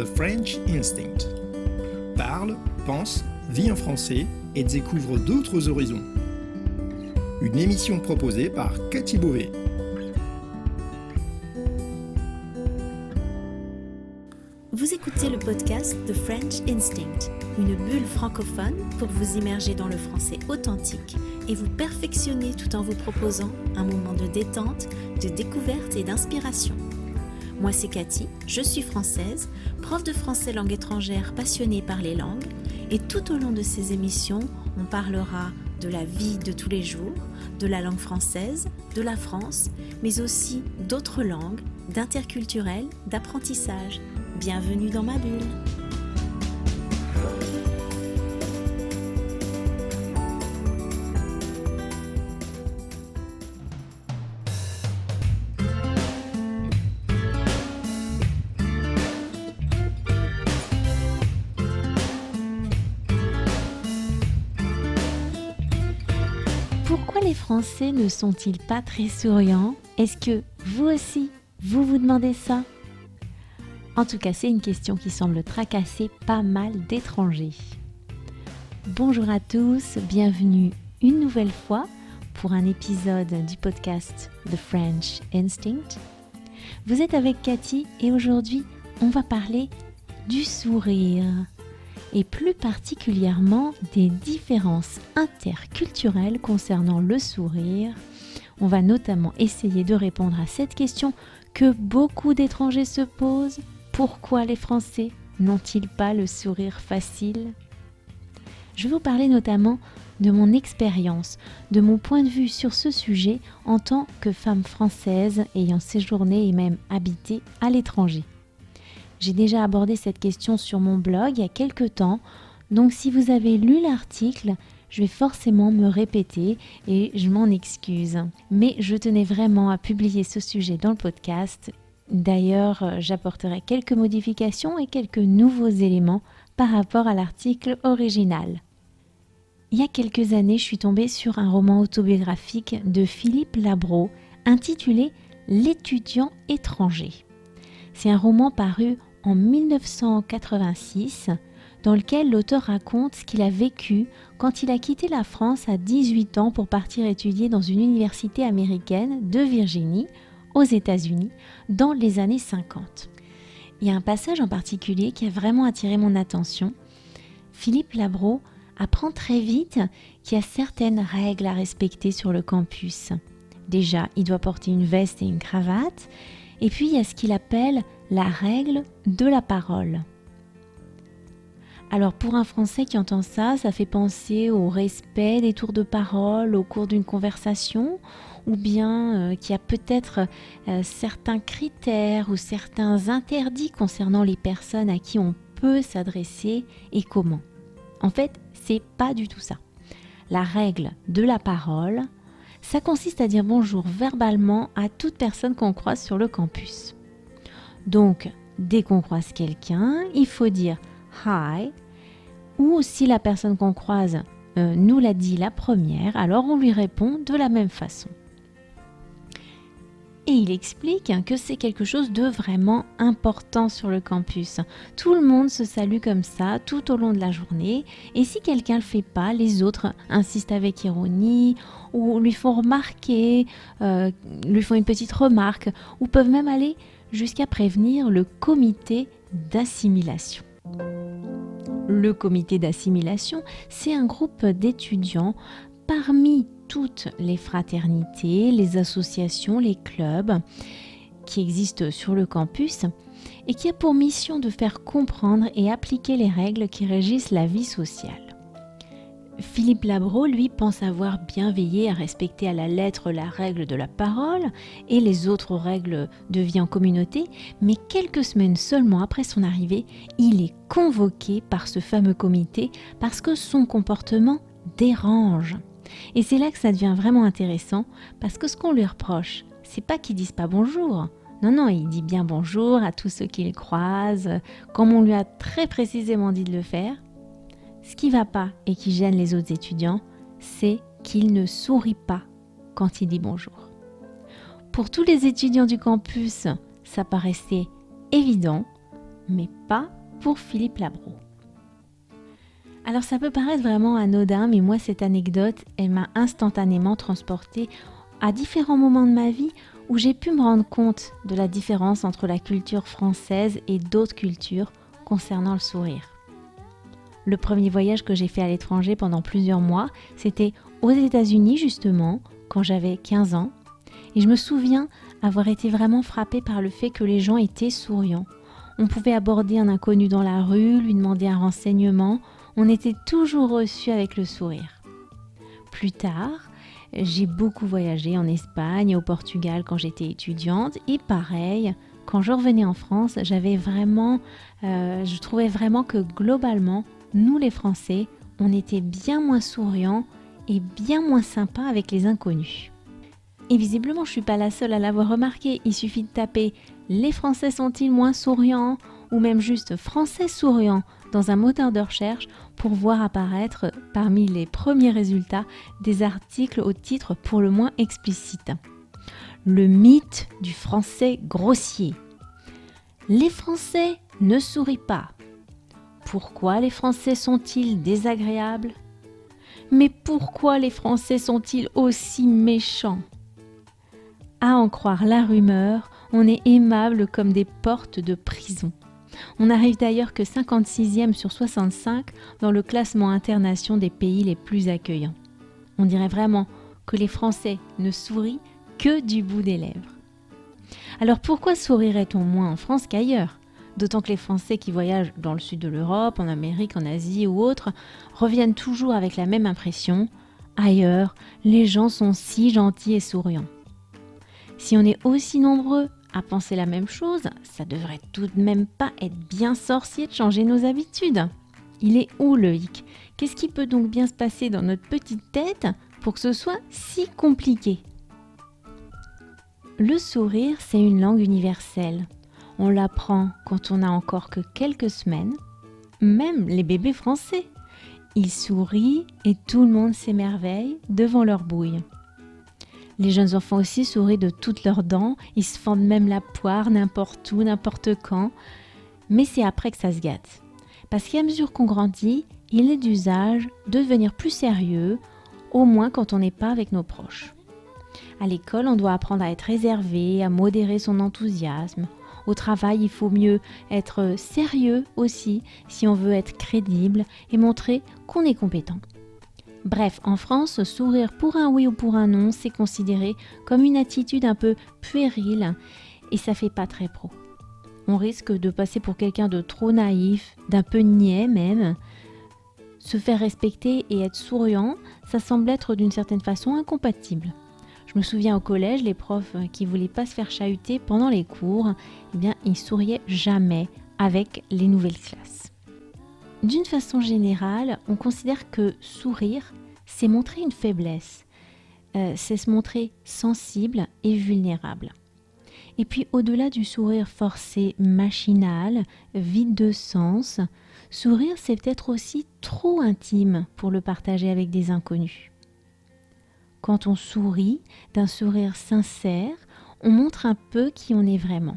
The French Instinct. Parle, pense, vit en français et découvre d'autres horizons. Une émission proposée par Cathy Beauvais. Vous écoutez le podcast The French Instinct, une bulle francophone pour vous immerger dans le français authentique et vous perfectionner tout en vous proposant un moment de détente, de découverte et d'inspiration. Moi c'est Cathy, je suis française, prof de français langue étrangère passionnée par les langues et tout au long de ces émissions, on parlera de la vie de tous les jours, de la langue française, de la France, mais aussi d'autres langues, d'interculturel, d'apprentissage. Bienvenue dans ma bulle. Les Français ne sont-ils pas très souriants? Est-ce que vous aussi, vous vous demandez ça? En tout cas, c'est une question qui semble tracasser pas mal d'étrangers. Bonjour à tous, bienvenue une nouvelle fois pour un épisode du podcast The French Instinct. Vous êtes avec Cathy et aujourd'hui, on va parler du sourire et plus particulièrement des différences interculturelles concernant le sourire. On va notamment essayer de répondre à cette question que beaucoup d'étrangers se posent. Pourquoi les Français n'ont-ils pas le sourire facile? Je vais vous parler notamment de mon expérience, de mon point de vue sur ce sujet en tant que femme française ayant séjourné et même habité à l'étranger. J'ai déjà abordé cette question sur mon blog il y a quelques temps, donc si vous avez lu l'article, je vais forcément me répéter et je m'en excuse. Mais je tenais vraiment à publier ce sujet dans le podcast. D'ailleurs, j'apporterai quelques modifications et quelques nouveaux éléments par rapport à l'article original. Il y a quelques années, je suis tombée sur un roman autobiographique de Philippe Labro intitulé L'étudiant étranger. C'est un roman paru en 1986 dans lequel l'auteur raconte ce qu'il a vécu quand il a quitté la France à 18 ans pour partir étudier dans une université américaine de Virginie aux États-Unis dans les années 50. Il y a un passage en particulier qui a vraiment attiré mon attention. Philippe Labro apprend très vite qu'il y a certaines règles à respecter sur le campus. Déjà, il doit porter une veste et une cravate, et puis il y a ce qu'il appelle la règle de la parole. Alors pour un Français qui entend ça, ça fait penser au respect des tours de parole au cours d'une conversation, ou bien euh, qu'il y a peut-être euh, certains critères ou certains interdits concernant les personnes à qui on peut s'adresser et comment. En fait, c'est pas du tout ça. La règle de la parole, ça consiste à dire bonjour verbalement à toute personne qu'on croise sur le campus. Donc, dès qu'on croise quelqu'un, il faut dire hi, ou si la personne qu'on croise euh, nous l'a dit la première, alors on lui répond de la même façon. Et il explique que c'est quelque chose de vraiment important sur le campus. Tout le monde se salue comme ça tout au long de la journée. Et si quelqu'un ne le fait pas, les autres insistent avec ironie ou lui font remarquer, euh, lui font une petite remarque ou peuvent même aller jusqu'à prévenir le comité d'assimilation. Le comité d'assimilation, c'est un groupe d'étudiants parmi toutes les fraternités, les associations, les clubs qui existent sur le campus et qui a pour mission de faire comprendre et appliquer les règles qui régissent la vie sociale. Philippe Labro, lui, pense avoir bien veillé à respecter à la lettre la règle de la parole et les autres règles de vie en communauté, mais quelques semaines seulement après son arrivée, il est convoqué par ce fameux comité parce que son comportement dérange. Et c'est là que ça devient vraiment intéressant parce que ce qu'on lui reproche, c'est pas qu'il dise pas bonjour. Non, non, il dit bien bonjour à tous ceux qu'il croise, comme on lui a très précisément dit de le faire. Ce qui va pas et qui gêne les autres étudiants, c'est qu'il ne sourit pas quand il dit bonjour. Pour tous les étudiants du campus, ça paraissait évident, mais pas pour Philippe Labro. Alors ça peut paraître vraiment anodin, mais moi cette anecdote, elle m'a instantanément transportée à différents moments de ma vie où j'ai pu me rendre compte de la différence entre la culture française et d'autres cultures concernant le sourire. Le premier voyage que j'ai fait à l'étranger pendant plusieurs mois, c'était aux États-Unis justement, quand j'avais 15 ans. Et je me souviens avoir été vraiment frappée par le fait que les gens étaient souriants. On pouvait aborder un inconnu dans la rue, lui demander un renseignement, on était toujours reçu avec le sourire. Plus tard, j'ai beaucoup voyagé en Espagne au Portugal quand j'étais étudiante et pareil, quand je revenais en France, j'avais vraiment, euh, je trouvais vraiment que globalement, nous les Français, on était bien moins souriants et bien moins sympas avec les inconnus. Et visiblement, je suis pas la seule à l'avoir remarqué. Il suffit de taper les Français sont-ils moins souriants? ou même juste Français souriants dans un moteur de recherche pour voir apparaître parmi les premiers résultats des articles au titre pour le moins explicite. Le mythe du français grossier. Les Français ne sourient pas. Pourquoi les Français sont-ils désagréables? Mais pourquoi les Français sont-ils aussi méchants? À en croire la rumeur, on est aimable comme des portes de prison. On n'arrive d'ailleurs que 56e sur 65 dans le classement international des pays les plus accueillants. On dirait vraiment que les Français ne sourient que du bout des lèvres. Alors pourquoi sourirait-on moins en France qu'ailleurs? D'autant que les Français qui voyagent dans le sud de l'Europe, en Amérique, en Asie ou autres, reviennent toujours avec la même impression. Ailleurs, les gens sont si gentils et souriants. Si on est aussi nombreux à penser la même chose, ça devrait tout de même pas être bien sorcier de changer nos habitudes. Il est où le hic Qu'est-ce qui peut donc bien se passer dans notre petite tête pour que ce soit si compliqué? Le sourire, c'est une langue universelle. On l'apprend quand on a encore que quelques semaines, même les bébés français. Ils sourient et tout le monde s'émerveille devant leur bouille. Les jeunes enfants aussi sourient de toutes leurs dents, ils se fendent même la poire n'importe où, n'importe quand. Mais c'est après que ça se gâte. Parce qu'à mesure qu'on grandit, il est d'usage de devenir plus sérieux, au moins quand on n'est pas avec nos proches. À l'école, on doit apprendre à être réservé, à modérer son enthousiasme. Au travail, il faut mieux être sérieux aussi si on veut être crédible et montrer qu'on est compétent. Bref, en France, sourire pour un oui ou pour un non, c'est considéré comme une attitude un peu puérile et ça fait pas très pro. On risque de passer pour quelqu'un de trop naïf, d'un peu niais même. Se faire respecter et être souriant, ça semble être d'une certaine façon incompatible. Je me souviens au collège, les profs qui voulaient pas se faire chahuter pendant les cours, eh bien, ils souriaient jamais avec les nouvelles classes. D'une façon générale, on considère que sourire, c'est montrer une faiblesse, euh, c'est se montrer sensible et vulnérable. Et puis au-delà du sourire forcé, machinal, vide de sens, sourire c'est peut-être aussi trop intime pour le partager avec des inconnus. Quand on sourit d'un sourire sincère, on montre un peu qui on est vraiment.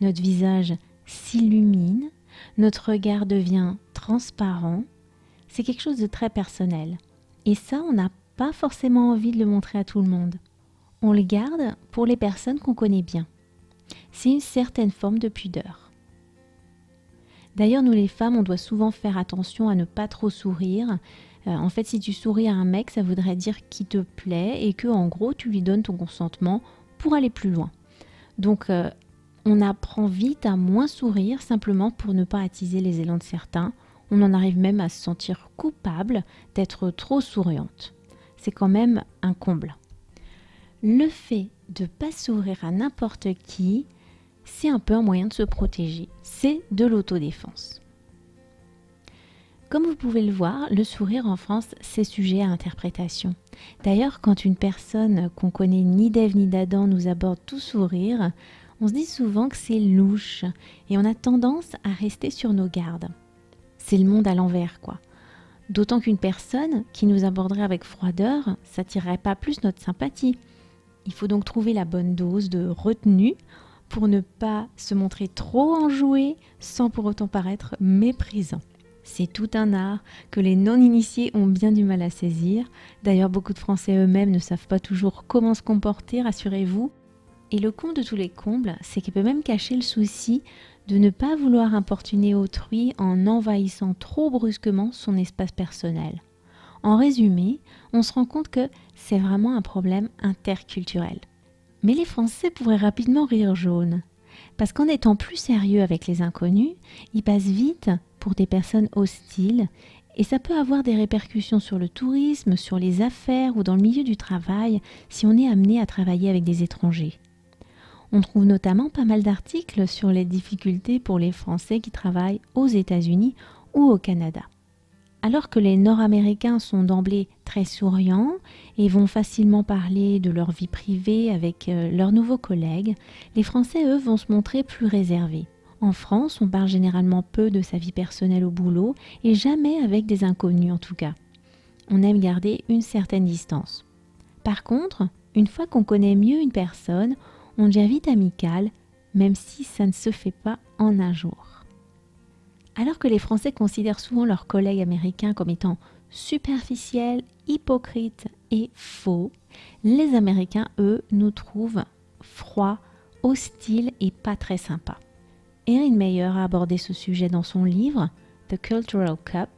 Notre visage s'illumine, notre regard devient transparent, c'est quelque chose de très personnel. Et ça, on n'a pas forcément envie de le montrer à tout le monde. On le garde pour les personnes qu'on connaît bien. C'est une certaine forme de pudeur. D'ailleurs, nous les femmes, on doit souvent faire attention à ne pas trop sourire. Euh, en fait, si tu souris à un mec, ça voudrait dire qu'il te plaît et que, en gros, tu lui donnes ton consentement pour aller plus loin. Donc, euh, on apprend vite à moins sourire simplement pour ne pas attiser les élans de certains. On en arrive même à se sentir coupable d'être trop souriante. C'est quand même un comble. Le fait de pas sourire à n'importe qui, c'est un peu un moyen de se protéger. C'est de l'autodéfense. Comme vous pouvez le voir, le sourire en France, c'est sujet à interprétation. D'ailleurs, quand une personne qu'on connaît ni d'Ève ni d'Adam nous aborde tout sourire, on se dit souvent que c'est louche et on a tendance à rester sur nos gardes. C'est le monde à l'envers, quoi. D'autant qu'une personne qui nous aborderait avec froideur, s'attirerait pas plus notre sympathie. Il faut donc trouver la bonne dose de retenue pour ne pas se montrer trop enjoué sans pour autant paraître méprisant. C'est tout un art que les non-initiés ont bien du mal à saisir. D'ailleurs, beaucoup de Français eux-mêmes ne savent pas toujours comment se comporter, rassurez-vous. Et le con de tous les combles, c'est qu'il peut même cacher le souci de ne pas vouloir importuner autrui en envahissant trop brusquement son espace personnel. En résumé, on se rend compte que c'est vraiment un problème interculturel. Mais les Français pourraient rapidement rire jaune. Parce qu'en étant plus sérieux avec les inconnus, ils passent vite pour des personnes hostiles et ça peut avoir des répercussions sur le tourisme, sur les affaires ou dans le milieu du travail si on est amené à travailler avec des étrangers. On trouve notamment pas mal d'articles sur les difficultés pour les Français qui travaillent aux États-Unis ou au Canada. Alors que les Nord-Américains sont d'emblée très souriants et vont facilement parler de leur vie privée avec euh, leurs nouveaux collègues, les Français, eux, vont se montrer plus réservés. En France, on parle généralement peu de sa vie personnelle au boulot et jamais avec des inconnus en tout cas. On aime garder une certaine distance. Par contre, une fois qu'on connaît mieux une personne, on devient vite amical, même si ça ne se fait pas en un jour. Alors que les Français considèrent souvent leurs collègues américains comme étant superficiels, hypocrites et faux, les Américains, eux, nous trouvent froids, hostiles et pas très sympas. Erin Meyer a abordé ce sujet dans son livre The Cultural Cup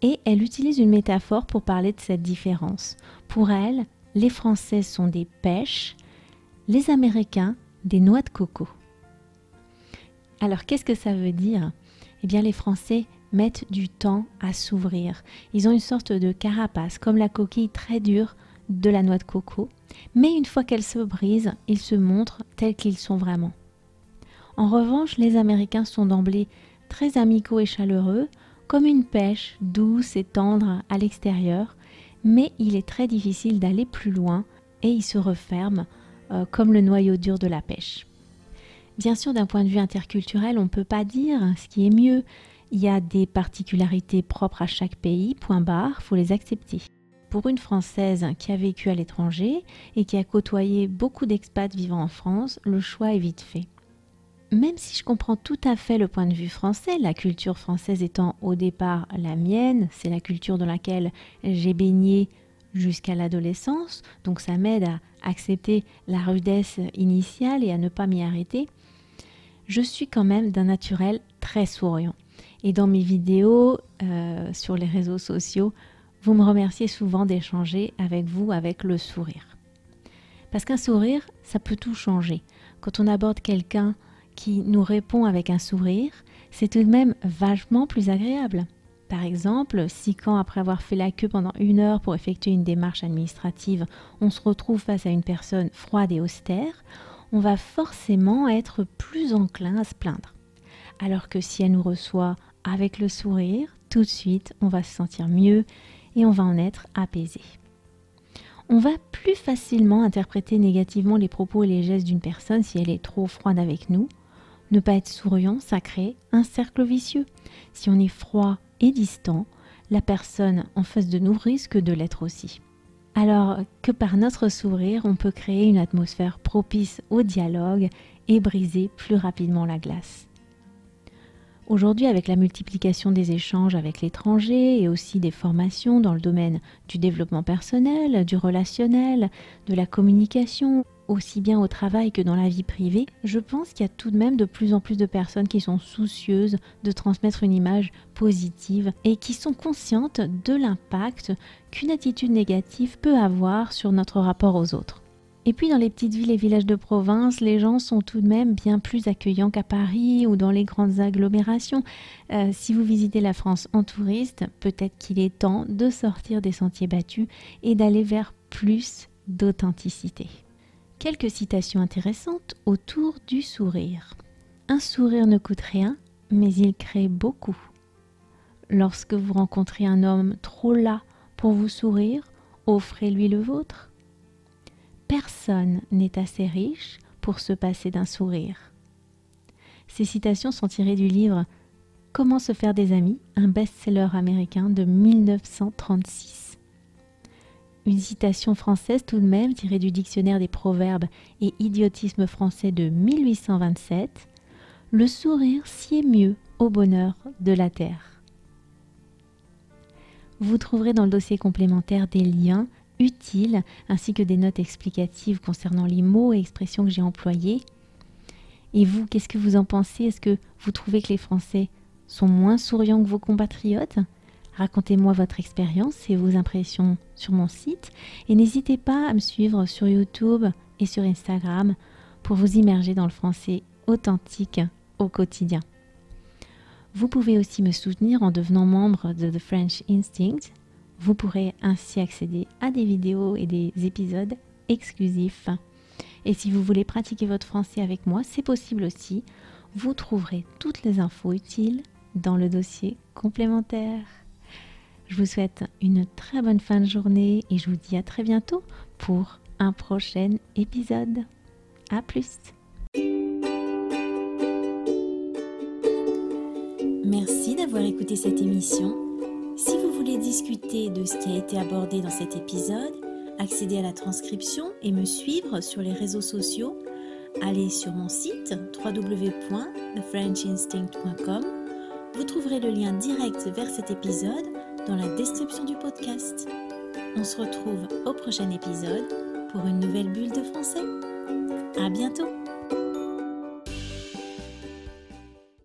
et elle utilise une métaphore pour parler de cette différence. Pour elle, les Français sont des pêches, les Américains des noix de coco. Alors qu'est-ce que ça veut dire? Eh bien les Français mettent du temps à s'ouvrir. Ils ont une sorte de carapace, comme la coquille très dure de la noix de coco, mais une fois qu'elle se brise, ils se montrent tels qu'ils sont vraiment. En revanche, les Américains sont d'emblée très amicaux et chaleureux, comme une pêche douce et tendre à l'extérieur, mais il est très difficile d'aller plus loin et ils se referment euh, comme le noyau dur de la pêche. Bien sûr, d'un point de vue interculturel, on ne peut pas dire ce qui est mieux. Il y a des particularités propres à chaque pays, point barre, faut les accepter. Pour une Française qui a vécu à l'étranger et qui a côtoyé beaucoup d'expats vivant en France, le choix est vite fait. Même si je comprends tout à fait le point de vue français, la culture française étant au départ la mienne, c'est la culture dans laquelle j'ai baigné jusqu'à l'adolescence, donc ça m'aide à accepter la rudesse initiale et à ne pas m'y arrêter je suis quand même d'un naturel très souriant. Et dans mes vidéos euh, sur les réseaux sociaux, vous me remerciez souvent d'échanger avec vous avec le sourire. Parce qu'un sourire, ça peut tout changer. Quand on aborde quelqu'un qui nous répond avec un sourire, c'est tout de même vachement plus agréable. Par exemple, si quand après avoir fait la queue pendant une heure pour effectuer une démarche administrative, on se retrouve face à une personne froide et austère, on va forcément être plus enclin à se plaindre. Alors que si elle nous reçoit avec le sourire, tout de suite, on va se sentir mieux et on va en être apaisé. On va plus facilement interpréter négativement les propos et les gestes d'une personne si elle est trop froide avec nous. Ne pas être souriant, ça crée un cercle vicieux. Si on est froid et distant, la personne en face de nous risque de l'être aussi alors que par notre sourire, on peut créer une atmosphère propice au dialogue et briser plus rapidement la glace. Aujourd'hui, avec la multiplication des échanges avec l'étranger et aussi des formations dans le domaine du développement personnel, du relationnel, de la communication, aussi bien au travail que dans la vie privée, je pense qu'il y a tout de même de plus en plus de personnes qui sont soucieuses de transmettre une image positive et qui sont conscientes de l'impact qu'une attitude négative peut avoir sur notre rapport aux autres. Et puis dans les petites villes et villages de province, les gens sont tout de même bien plus accueillants qu'à Paris ou dans les grandes agglomérations. Euh, si vous visitez la France en touriste, peut-être qu'il est temps de sortir des sentiers battus et d'aller vers plus d'authenticité. Quelques citations intéressantes autour du sourire. Un sourire ne coûte rien, mais il crée beaucoup. Lorsque vous rencontrez un homme trop las pour vous sourire, offrez-lui le vôtre. Personne n'est assez riche pour se passer d'un sourire. Ces citations sont tirées du livre Comment se faire des amis, un best-seller américain de 1936. Une citation française tout de même tirée du dictionnaire des proverbes et idiotisme français de 1827. Le sourire sied mieux au bonheur de la terre. Vous trouverez dans le dossier complémentaire des liens utiles ainsi que des notes explicatives concernant les mots et expressions que j'ai employés. Et vous, qu'est-ce que vous en pensez? Est-ce que vous trouvez que les Français sont moins souriants que vos compatriotes? Racontez-moi votre expérience et vos impressions sur mon site et n'hésitez pas à me suivre sur YouTube et sur Instagram pour vous immerger dans le français authentique au quotidien. Vous pouvez aussi me soutenir en devenant membre de The French Instinct. Vous pourrez ainsi accéder à des vidéos et des épisodes exclusifs. Et si vous voulez pratiquer votre français avec moi, c'est possible aussi. Vous trouverez toutes les infos utiles dans le dossier complémentaire. Je vous souhaite une très bonne fin de journée et je vous dis à très bientôt pour un prochain épisode. A plus Merci d'avoir écouté cette émission. Si vous voulez discuter de ce qui a été abordé dans cet épisode, accéder à la transcription et me suivre sur les réseaux sociaux, allez sur mon site www.thefrenchinstinct.com. Vous trouverez le lien direct vers cet épisode dans la description du podcast. On se retrouve au prochain épisode pour une nouvelle bulle de français. À bientôt!